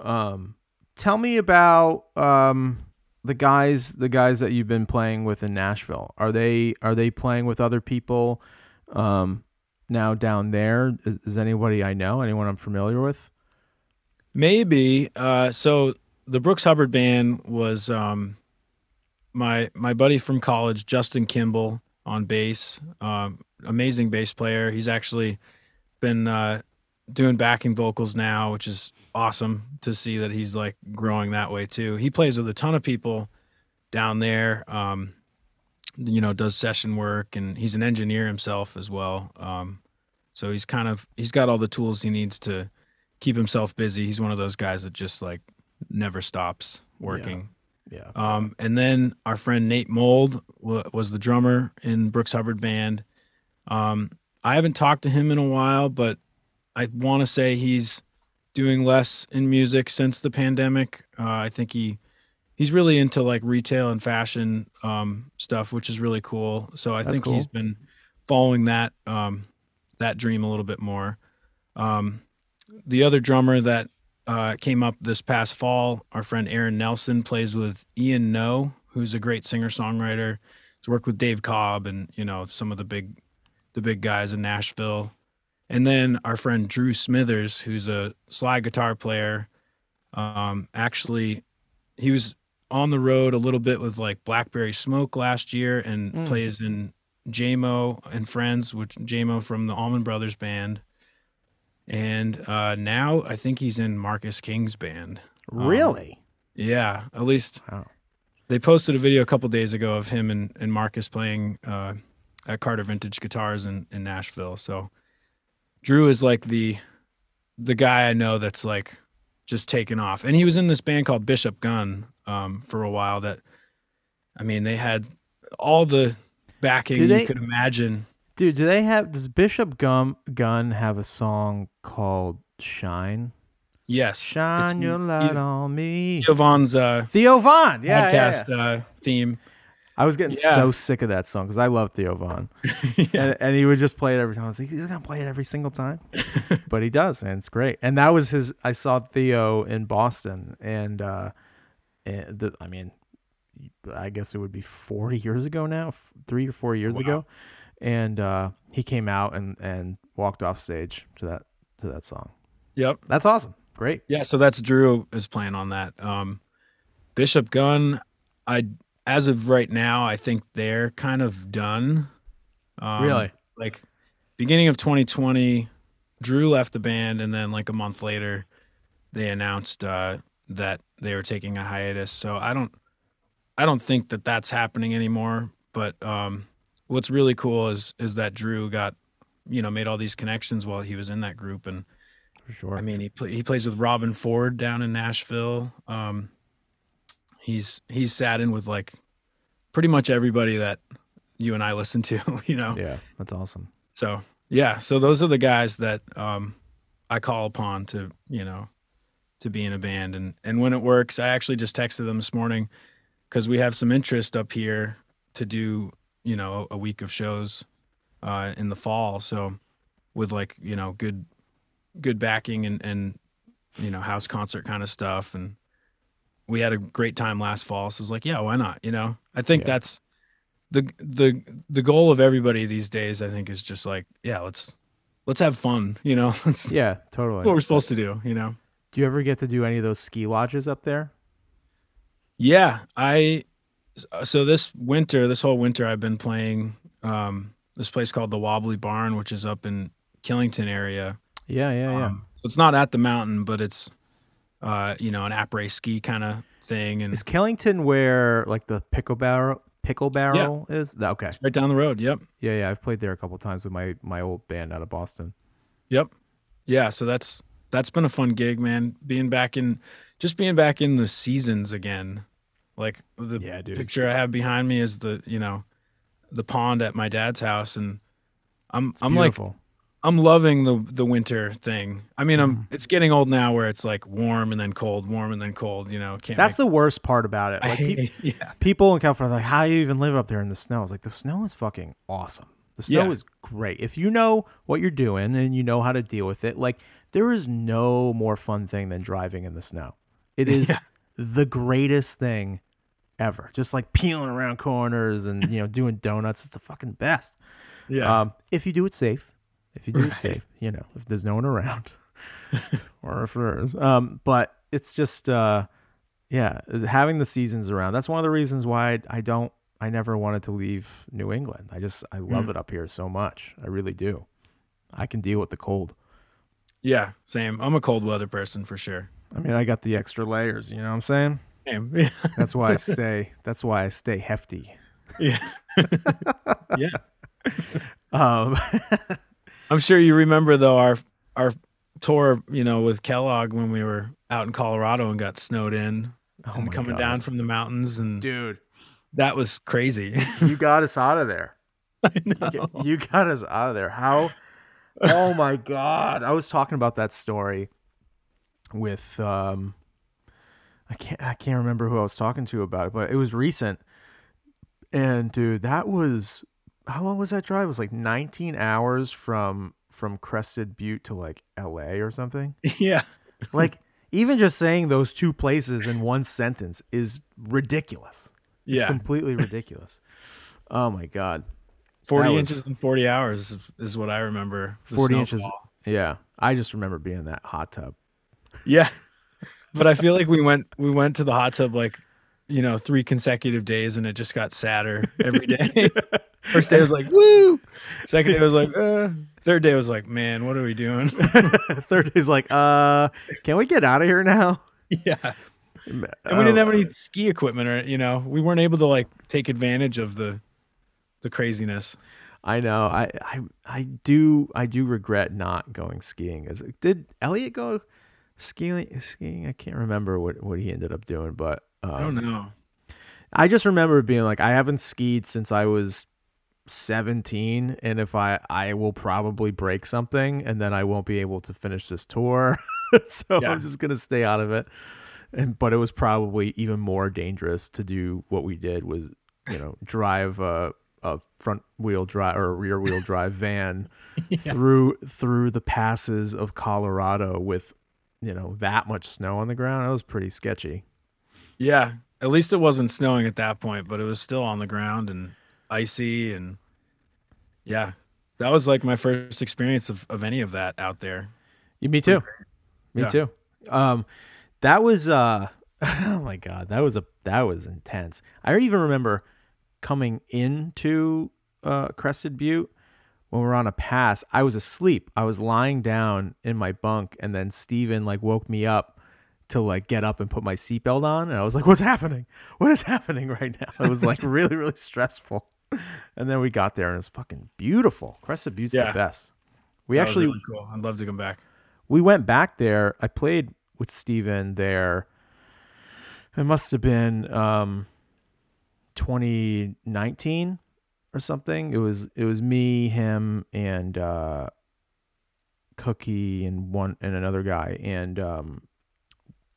um, tell me about um the guys the guys that you've been playing with in Nashville. Are they are they playing with other people um now down there? Is, is anybody I know? Anyone I'm familiar with? Maybe. Uh, so the Brooks Hubbard band was um, my my buddy from college, Justin Kimball, on bass. Um, amazing bass player. He's actually been uh, doing backing vocals now, which is awesome to see that he's like growing that way too. He plays with a ton of people down there. Um, you know, does session work, and he's an engineer himself as well. Um, so he's kind of he's got all the tools he needs to keep himself busy. He's one of those guys that just like never stops working. Yeah. Um, and then our friend Nate Mold wa was the drummer in Brooks Hubbard band. Um, I haven't talked to him in a while, but I want to say he's doing less in music since the pandemic. Uh, I think he he's really into like retail and fashion um, stuff, which is really cool. So I That's think he's been following that um, that dream a little bit more. Um, the other drummer that uh, came up this past fall, our friend Aaron Nelson plays with Ian Noe, who's a great singer songwriter. He's worked with Dave Cobb and you know some of the big the big guys in Nashville. And then our friend Drew Smithers, who's a slide guitar player, um, actually he was on the road a little bit with like Blackberry Smoke last year and Mm. plays in Jaimoe and Friends, which Jaimoe from the Allman Brothers band. And uh, now I think he's in Marcus King's band. Um, Really? Yeah, at least Wow. they posted a video a couple days ago of him and, and Marcus playing uh, at Carter Vintage Guitars in, in Nashville. So Drew is like the the guy I know that's like just taken off. And he was in this band called Bishop Gunn um, for a while that I mean they had all the backing they- you could imagine. Dude, do they have does Bishop Gum Gunn have a song called Shine? Yes. Shine your light on me. Giovan's uh, Theo Von. Yeah, yeah, podcast yeah. Uh, theme. I was getting Yeah. so sick of that song because I love Theo Von. and, and he would just play it every time. I was like, he's gonna play it every single time, but he does, and it's great. And that was his. I saw Theo in Boston, and uh, and the, I mean, I guess it would be forty years ago now, f- three or four years Wow. ago, and uh, he came out and and walked off stage to that to that song. Yep. That's awesome. Great. Yeah, so that's Drew is playing on that. Um, Bishop Gunn, I as of right now, I think they're kind of done. Um, Really? Like beginning of 2020, Drew left the band, and then like a month later, they announced uh, that they were taking a hiatus. So I don't I don't think that that's happening anymore. But um, what's really cool is is that Drew got you know made all these connections while he was in that group, and For sure. I mean he he plays with Robben Ford down in Nashville. Um, he's he's sat in with like pretty much everybody that you and I listen to. You know, yeah, that's awesome. so yeah, so those are the guys that um, I call upon to you know to be in a band, and and when it works, I actually just texted them this morning because we have some interest up here to do you know a week of shows uh, in the fall. So with like you know good good backing and and you know house concert kind of stuff, and we had a great time last fall. So I was like, yeah, why not? You know, I think Yeah. that's the the the goal of everybody these days i think is just like yeah let's let's have fun you know that's Yeah, totally. what we're supposed to do you know Do you ever get to do any of those ski lodges up there? yeah i so this winter this whole winter i've been playing um this place called the wobbly barn which is up in killington area Yeah, yeah, yeah. um, it's not at the mountain but it's uh you know an après ski kind of thing and Is Killington where like the pickle barrel pickle barrel is? That- Okay. right down the road yep Yeah, yeah. I've played there a couple times with my my old band out of Boston. Yep. Yeah, so that's that's been a fun gig, man. Being back in just being back in the seasons again. Like the Yeah, picture I have behind me is the, you know, the pond at my dad's house and I'm It's I'm like beautiful. I'm loving the the winter thing. I mean. I'm it's getting old now where it's like warm and then cold, warm and then cold, you know. Can't That's make, the worst part about it. I Like peop- hate, yeah. people in California are like, how do you even live up there in the snow? I was like, the snow is fucking awesome. The snow Yeah. is great. If you know what you're doing and you know how to deal with it, like there is no more fun thing than driving in the snow. It is Yeah. the greatest thing ever. Just like peeling around corners and you know doing donuts. It's the fucking best. Yeah. Um, if you do it safe, if you do it safe, you know, if there's no one around, or if there is. Um, but it's just, uh, yeah, having the seasons around. That's one of the reasons why I, I don't, I never wanted to leave New England. I just, I love Mm. it up here so much. I really do. I can deal with the cold. yeah, same. I'm a cold weather person for sure. I mean, I got the extra layers. You know what I'm saying? Same. That's why I stay. that's why I stay hefty. yeah. yeah. Um, I'm sure you remember though our our tour, you know, with Kellogg when we were out in Colorado and got snowed in oh and coming God. down from the mountains and dude, that was crazy. you got us out of there. I know. You got us out of there. How? Oh my god! I was talking about that story with um, I can't I can't remember who I was talking to about it, but it was recent. And dude, that was how long was that drive? It was like 19 hours from from Crested Butte to like L.A. or something. Yeah. Like even just saying those two places in one sentence is ridiculous. It's Yeah. completely ridiculous. Oh my god. 40 was- inches in 40 hours is- what I remember. the 40 inches. Yeah. I just remember being in that hot tub. Yeah. But I feel like we went we went to the hot tub like you know, three consecutive days and it just got sadder every day. First day was like, woo. Second day was like, uh. Third day was like, man, what are we doing? Third day's like, uh, can we get out of here now? yeah. And we didn't have any ski equipment or you know, we weren't able to like take advantage of the the craziness. I know. I, I I do I do regret not going skiing. As did Elliot go skiing? Skiing? I can't remember what what he ended up doing, but um, I don't know. I just remember being like, I haven't skied since I was 17 and if I I will probably break something and then I won't be able to finish this tour. so Yeah. I'm just going to stay out of it. And but it was probably even more dangerous to do what we did was, you know, drive a a front wheel drive or a rear wheel drive van through through the passes of Colorado with, you know, that much snow on the ground. That was pretty sketchy. Yeah. At least it wasn't snowing at that point, but it was still on the ground and icy and yeah. That was like my first experience of, of any of that out there. Yeah, Me too. Me Yeah. too. Um, that was uh, oh my god, that was a that was intense. I even remember coming into uh, Crested Butte when we were on a pass. I was asleep. I was lying down in my bunk, and then Steven like woke me up to like get up and put my seatbelt on, and I was like, "What's happening? What is happening right now?" It was like really, really stressful. And then we got there, and it's fucking beautiful. Crested Butte's Yeah. the best. We That actually really cool. I'd love to come back. we went back there. I played with Steven there. It must have been um 2019 or something. It was it was me, him, and uh Cookie and one and another guy. And um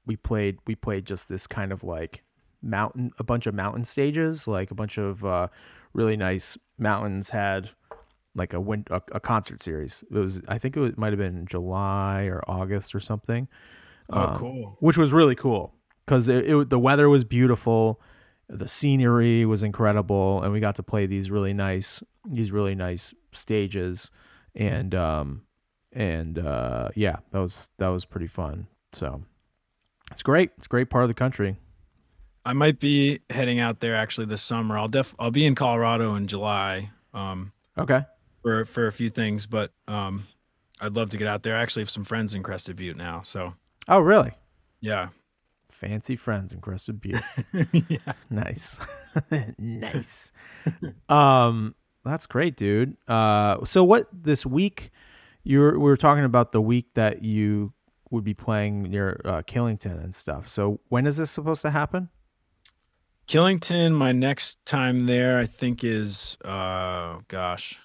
we played we played just this kind of like mountain a bunch of mountain stages, like a bunch of uh really nice mountains had like a win- a, a concert series. It was I think it was, might have been July or August or something. Oh, Um, cool. Which was really cool because it, it the weather was beautiful, the scenery was incredible, and we got to play these really nice these really nice stages, and um and uh yeah that was that was pretty fun. So it's great. It's a great part of the country. I might be heading out there actually this summer. I'll def I'll be in Colorado in July um, Okay. for for a few things, but um, I'd love to get out there. I actually have some friends in Crested Butte now, so Oh really? yeah. Fancy friends in Crested Butte. yeah. Nice. nice. um that's great, dude. Uh so what this week you were, we were talking about the week that you would be playing near uh, Killington and stuff. So when is this supposed to happen? Killington, my next time there, I think is uh gosh,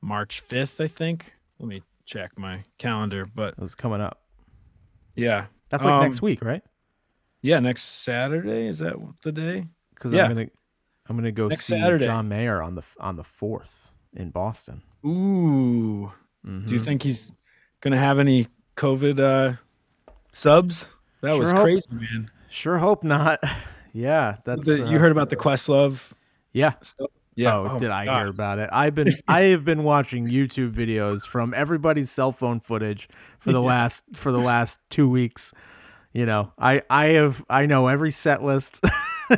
March fifth. I think. Let me check my calendar, but It was coming up. yeah, That's like Um, next week, right? yeah, next Saturday is that the day? Cuz yeah. I'm going to I'm to go Next see Saturday. John Mayer on the on the 4th in Boston. Ooh, Mm-hmm. do you think he's gonna have any COVID uh, subs? That was hope- crazy, man. Sure hope not. yeah, that's The- you uh, heard about the Questlove Yeah. stuff? Yeah. oh, did I gosh. hear about it? I've been I have been watching YouTube videos from everybody's cell phone footage for the last for the last two weeks. You know, I I have I know every set list.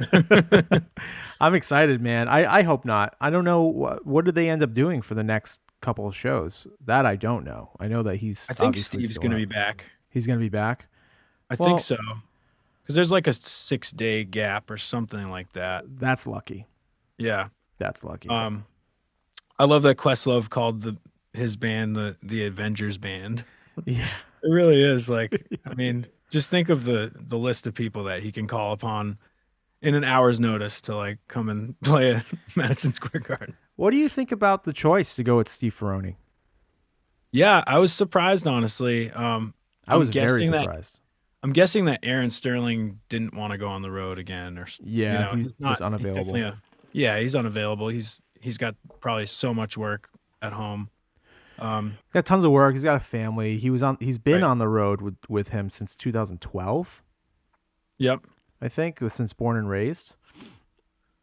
I'm excited, man. I I hope not. I don't know what what did they end up doing for the next couple of shows. That I don't know. I know that he's I think Steve's gonna be back. he's gonna be back. I Well- think so. Because there's like a six day gap or something like that. That's lucky. Yeah. That's lucky. Um, I love that Questlove called the his band the the Avengers band. yeah. It really is like I mean, just think of the the list of people that he can call upon in an hour's notice to like come and play at Madison Square Garden. What do you think about the choice to go with Steve Ferrone? Yeah, I was surprised honestly. Um, I was very surprised. I'm guessing that Aaron Sterling didn't want to go on the road again, or Yeah, you know, he's not- just unavailable. a- yeah, he's unavailable. He's he's got probably so much work at home. Um, He's got tons of work. He's got a family. He was on. He's been Right. on the road with with him since 2012, yep. I think, since Born and Raised.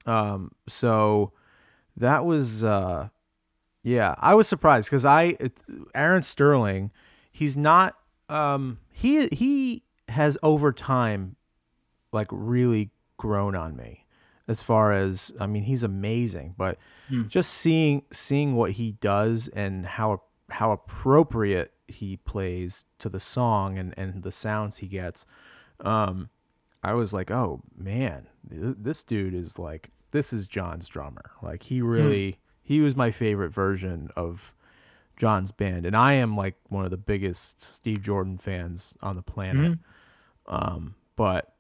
Um. So that was. uh Yeah, I was surprised because I Aaron Sterling, he's not. Um. He he has over time, like really grown on me, as far as I mean, he's amazing, but Hmm. just seeing seeing what he does and how how appropriate he plays to the song and and the sounds he gets um i was like oh man th- this dude is like this is john's drummer. Like he really he was my favorite version of john's band and i am like one of the biggest steve jordan fans on the planet um but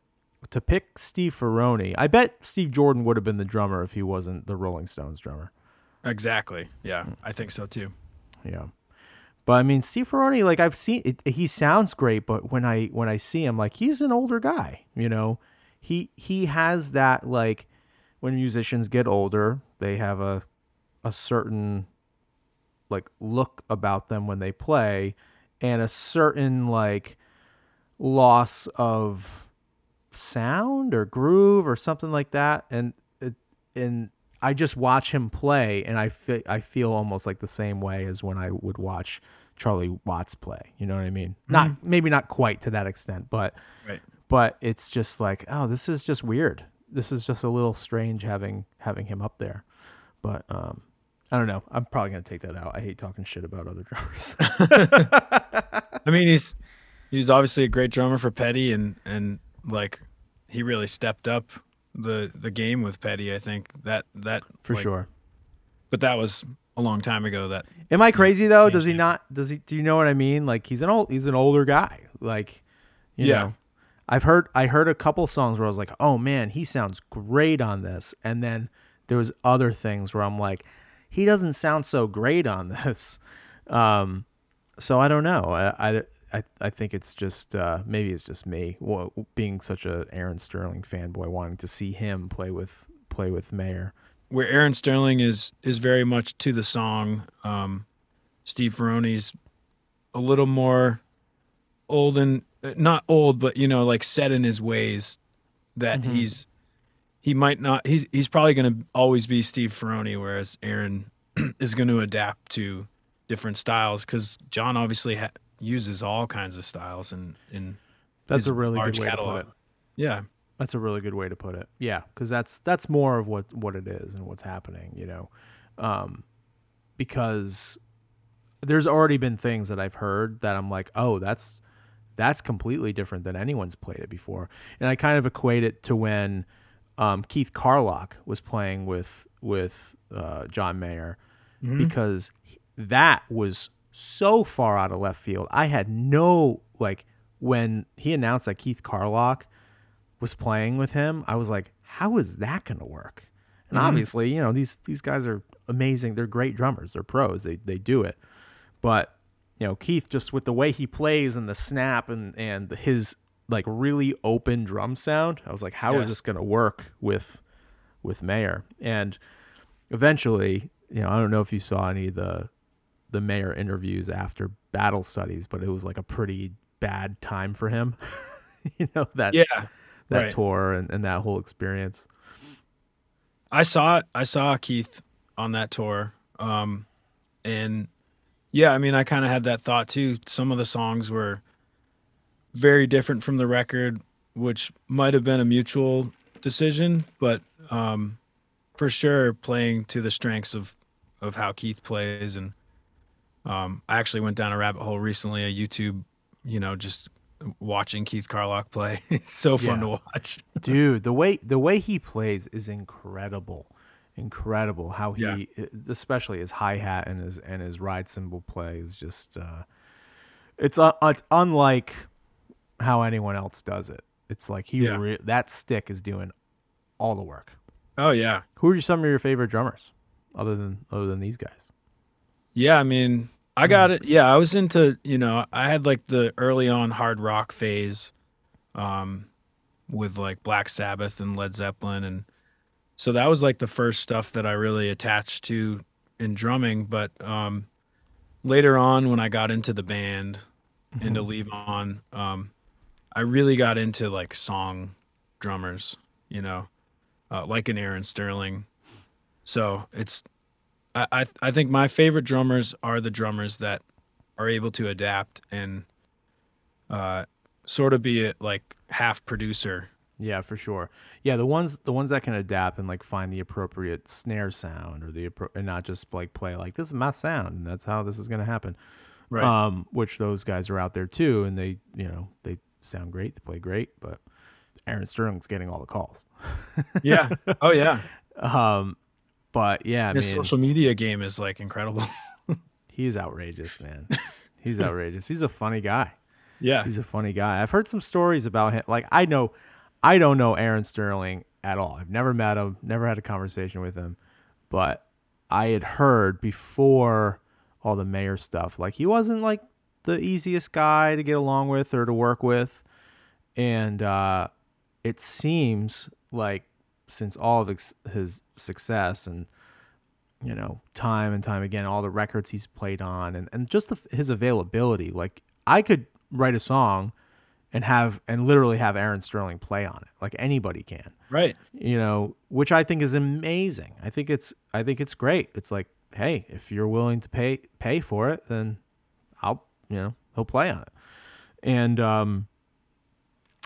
to pick Steve Ferrone, I bet Steve Jordan would have been the drummer if he wasn't the Rolling Stones drummer. Exactly. Yeah, I think so too. Yeah. But I mean, Steve Ferrone, like I've seen it, he sounds great, but when I when I see him, like he's an older guy, you know, he he has that like when musicians get older, they have a a certain like look about them when they play, and a certain like loss of sound or groove or something like that, and it, and I just watch him play, and I feel I feel almost like the same way as when I would watch Charlie Watts play. You know what I mean? Not maybe not quite to that extent, but Right. but it's just like oh, this is just weird. This is just a little strange having having him up there. But um, I don't know. I'm probably gonna take that out. I hate talking shit about other drummers. I mean, he's he was obviously a great drummer for Petty, and and like he really stepped up the the game with Petty. I think that that For like, sure. But that was a long time ago. That Am I crazy though? Does he not? Does he? Do you know what I mean? Like he's an old, he's an older guy. Like, you Yeah. know, I've heard, I heard a couple songs where I was like, oh man, he sounds great on this, and then there was other things where I'm like, he doesn't sound so great on this. Um, so I don't know. I, I, I, I think it's just uh, maybe it's just me well, being such a Aaron Sterling fanboy, wanting to see him play with play with Mayer. where Aaron Sterling is is very much to the song. Um, Steve Ferrone's a little more old and uh, not old, but you know, like set in his ways. That he's he might not. He's he's probably going to always be Steve Ferrone, whereas Aaron is going to adapt to different styles because John obviously ha- uses all kinds of styles and in That's a really good way to put it. Yeah, That's a really good way to put it. Yeah, because that's that's more of what what it is and what's happening. You know, um, because there's already been things that I've heard that I'm like, oh, that's that's completely different than anyone's played it before, and I kind of equate it to when um, Keith Carlock was playing with with uh, John Mayer because that was so far out of left field. I had no like when he announced that Keith Carlock was playing with him, I was like, how is that going to work? And mm-hmm. obviously, you know, these these guys are amazing. They're great drummers. They're pros. They they do it. But, you know, Keith just with the way he plays and the snap and and his like really open drum sound, I was like, how is Yeah. this going to work with with Mayer? And eventually, you know, I don't know if you saw any of the the Mayer interviews after battle studies, but it was like a pretty bad time for him. you know that yeah. that right. tour and, and that whole experience. I saw I saw Keith on that tour. Um and yeah, I mean I kind of had that thought too. Some of the songs were very different from the record, which might have been a mutual decision, but um for sure playing to the strengths of of how Keith plays and um I actually went down a rabbit hole recently, a YouTube, you know, just watching Keith Carlock play. it's so fun Yeah. to watch. Dude, the way the way he plays is incredible. Incredible how he Yeah. especially his hi-hat and his and his ride cymbal play is just uh it's uh, it's unlike how anyone else does it. It's like he Yeah. re- that stick is doing all the work. Oh yeah. Who are some of your favorite drummers other than other than these guys? Yeah, I mean, I got it. Yeah, I was into, you know, I had like the early on hard rock phase um with like Black Sabbath and Led Zeppelin and so that was like the first stuff that I really attached to in drumming, but um later on when I got into the band into Levon, um I really got into like song drummers, you know, uh, like an Aaron Sterling. So it's I, I I think my favorite drummers are the drummers that are able to adapt and uh, sort of be a, like half producer. Yeah, for sure. Yeah, the ones the ones that can adapt and like find the appropriate snare sound or the and not just like play like this is my sound and that's how this is going to happen. Right. Um, which those guys are out there too, and they you know they sound great, they play great, but Aaron Sterling's getting all the calls. Yeah. oh yeah. Um, but yeah, His mean, social media game is like incredible. he's outrageous, man. He's outrageous. He's a funny guy. yeah. He's a funny guy. I've heard some stories about him. Like I know, I don't know Aaron Sterling at all. I've never met him, never had a conversation with him, but I had heard before all the Mayer stuff. Like he wasn't like the easiest guy to get along with or to work with, and uh, it seems like since all of his, success and you know, time and time again, all the records he's played on, and, and just the, his availability. Like, I could write a song and have, and literally have Aaron Sterling play on it, like anybody can, Right. you know, which I think is amazing. I think it's, I think it's great. It's like, hey, if you're willing to pay, pay for it, then I'll, you know, he'll play on it. And, um,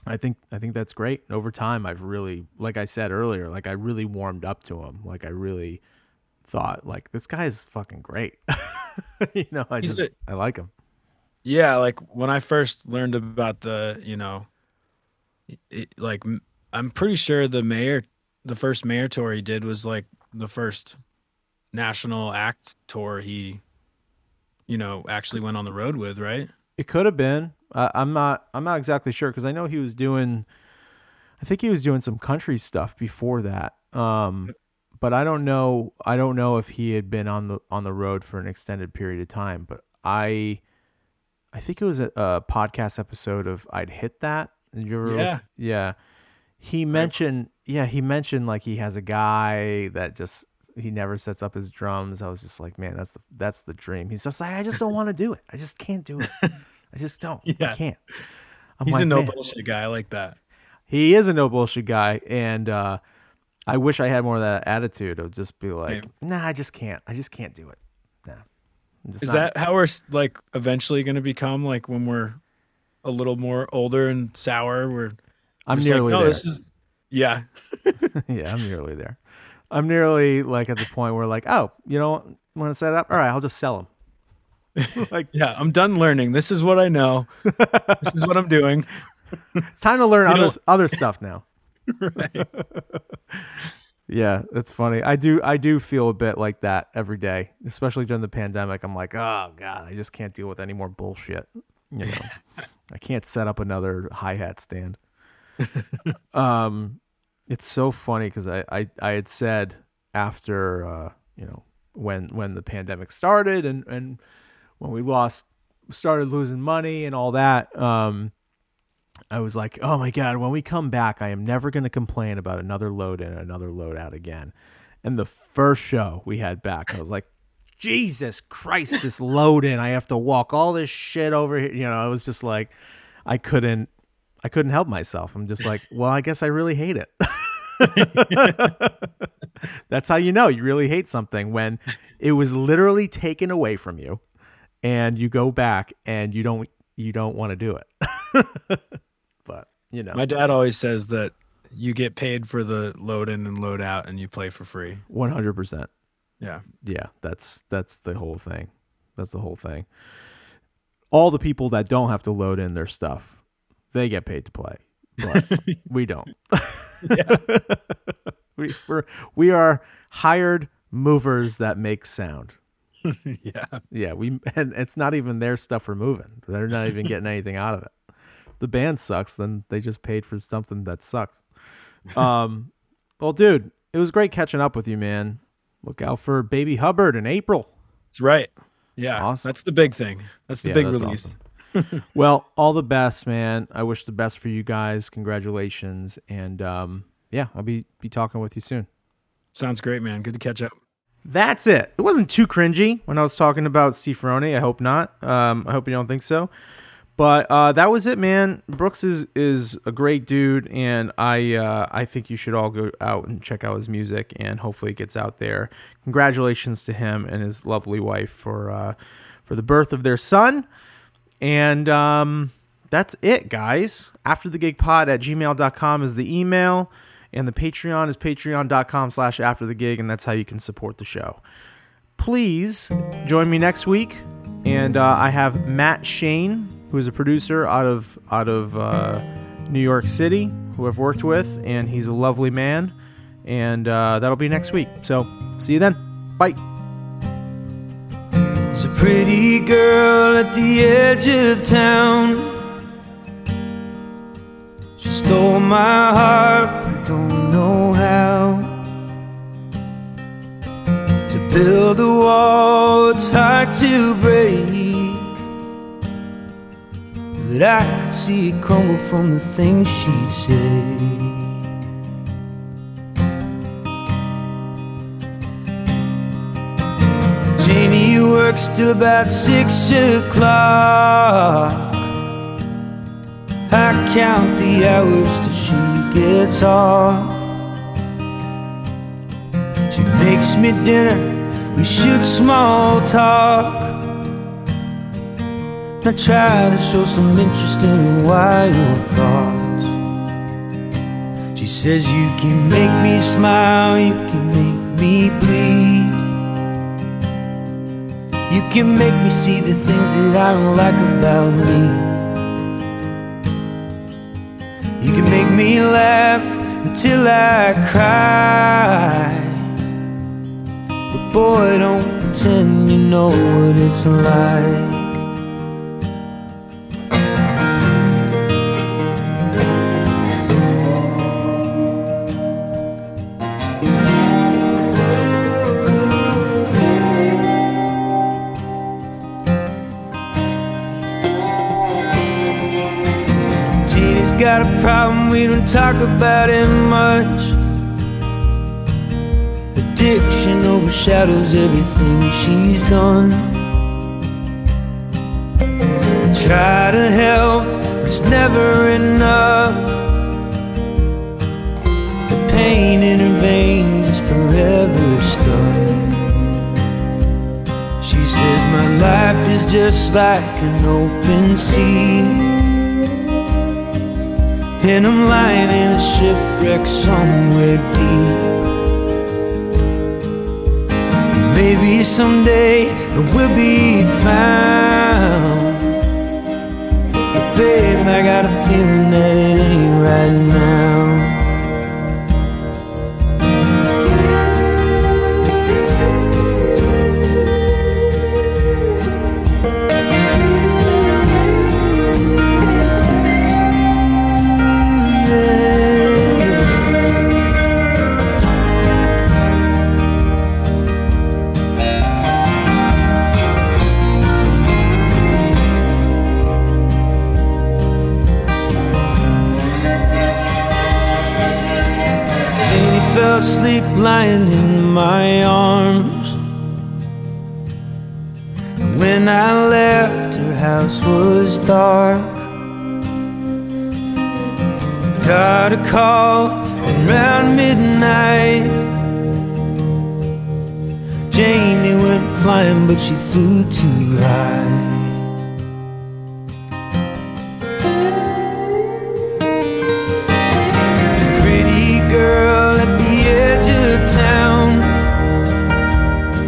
I think I think that's great. Over time, I've really, like I said earlier, like I really warmed up to him. Like I really thought, like this guy is fucking great. you know, I He's just a- I like him. Yeah, like when I first learned about the, you know, it, like I'm pretty sure the Mayer, the first Mayer tour he did was like the first national act tour he, you know, actually went on the road with, right? It could have been. Uh, I'm not. I'm not exactly sure because I know he was doing. I think he was doing some country stuff before that. Um, but I don't know. I don't know if he had been on the on the road for an extended period of time. But I, I think it was a, a podcast episode of I'd hit that. Did you ever? Yeah. listen- yeah. He mentioned. Yeah, he mentioned like he has a guy that just he never sets up his drums. I was just like, man, that's the, that's the dream. He's just like, I just don't want to do it. I just can't do it. I just don't. I can't. I'm He's like, a no "Man." bullshit guy. I like that. He is a no bullshit guy, and uh, I wish I had more of that attitude of just be like, nah, I just can't. I just can't do it. Nah. Is not- that how we're like eventually going to become like when we're a little more older and sour? We're I'm just like, no, there. this is yeah. yeah, I'm nearly there. I'm nearly like at the point where like, oh, you know, what, want to set up? All right, I'll just sell them. like Yeah, I'm done learning. This is what I know. this is what I'm doing. it's time to learn You other know- other stuff now. Yeah, that's funny. I do I do feel a bit like that every day, especially during the pandemic. I'm like, oh god, I just can't deal with any more bullshit. You know, I can't set up another hi hat stand. um, it's so funny because I, I I had said after uh you know when when the pandemic started and and when we lost started losing money and all that um I was like, oh my God, when we come back, I am never going to complain about another load in, another load out again. And the first show we had back, I was like, Jesus Christ, this load in. I have to walk all this shit over here. You know, I was just like, I couldn't, I couldn't help myself. I'm just like, well, I guess I really hate it. That's how you know you really hate something when it was literally taken away from you and you go back and you don't, you don't want to do it. but you know, My dad always says that you get paid for the load in and load out and you play for free. one hundred percent. Yeah. Yeah, that's that's the whole thing. That's the whole thing. All the people that don't have to load in their stuff, they get paid to play, but we don't. we we're, we are hired movers that make sound. yeah. Yeah, we and it's not even their stuff we're moving. They're not even getting anything out of it. The band sucks, then they just paid for something that sucks. Um, well, dude, it was great catching up with you, man. Look out for Baby Hubbard in April. That's right. Yeah. Awesome. That's the big thing. That's the Yeah, big that's release. awesome. well, all the best, man. I wish the best for you guys. Congratulations, and um, yeah, I'll be be talking with you soon. Sounds great, man. Good to catch up. That's it. It wasn't too cringy when I was talking about Ferrone. I hope not. Um, I hope you don't think so. But uh, that was it, man. Brooks is is a great dude, and I uh, I think you should all go out and check out his music, and hopefully it gets out there. Congratulations to him and his lovely wife for uh, for the birth of their son. And um, that's it, guys. After the gig pod at gmail.com is the email, and the Patreon is patreon.com slash after the gig, and that's how you can support the show. Please join me next week. And uh, I have Matt Shane, who is a producer out of out of uh, New York City, who I've worked with, and he's a lovely man. And uh, that'll be next week. So see you then. Bye. There's a pretty girl at the edge of town. She stole my heart, don't know how. To build a wall, it's hard to break. But I could see it crumble from the things she'd say. Jamie works till about six o'clock. I count the hours till she gets off. She makes me dinner, we shoot small talk. I try to show some interest in her wild thoughts. She says, You can make me smile, you can make me bleed. You can make me see the things that I don't like about me. You can make me laugh until I cry. But boy, don't pretend you know what it's like. We don't talk about it much. Addiction overshadows everything she's done. I Try to help, but it's never enough. The pain in her veins is forever stuck. She says, My life is just like an open sea. And I'm lying in a shipwreck somewhere deep. Maybe someday it will be found. But babe, I got a feeling that it ain't right now. Lying in my arms. And when I left, her house was dark. Got a call around midnight. Janie went flying, but she flew too high. pretty girl town.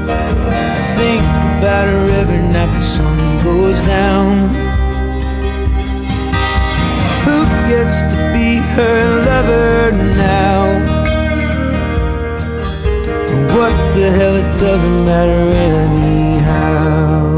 I think about her every night the sun goes down. Who gets to be her lover now? What the hell, it doesn't matter anyhow.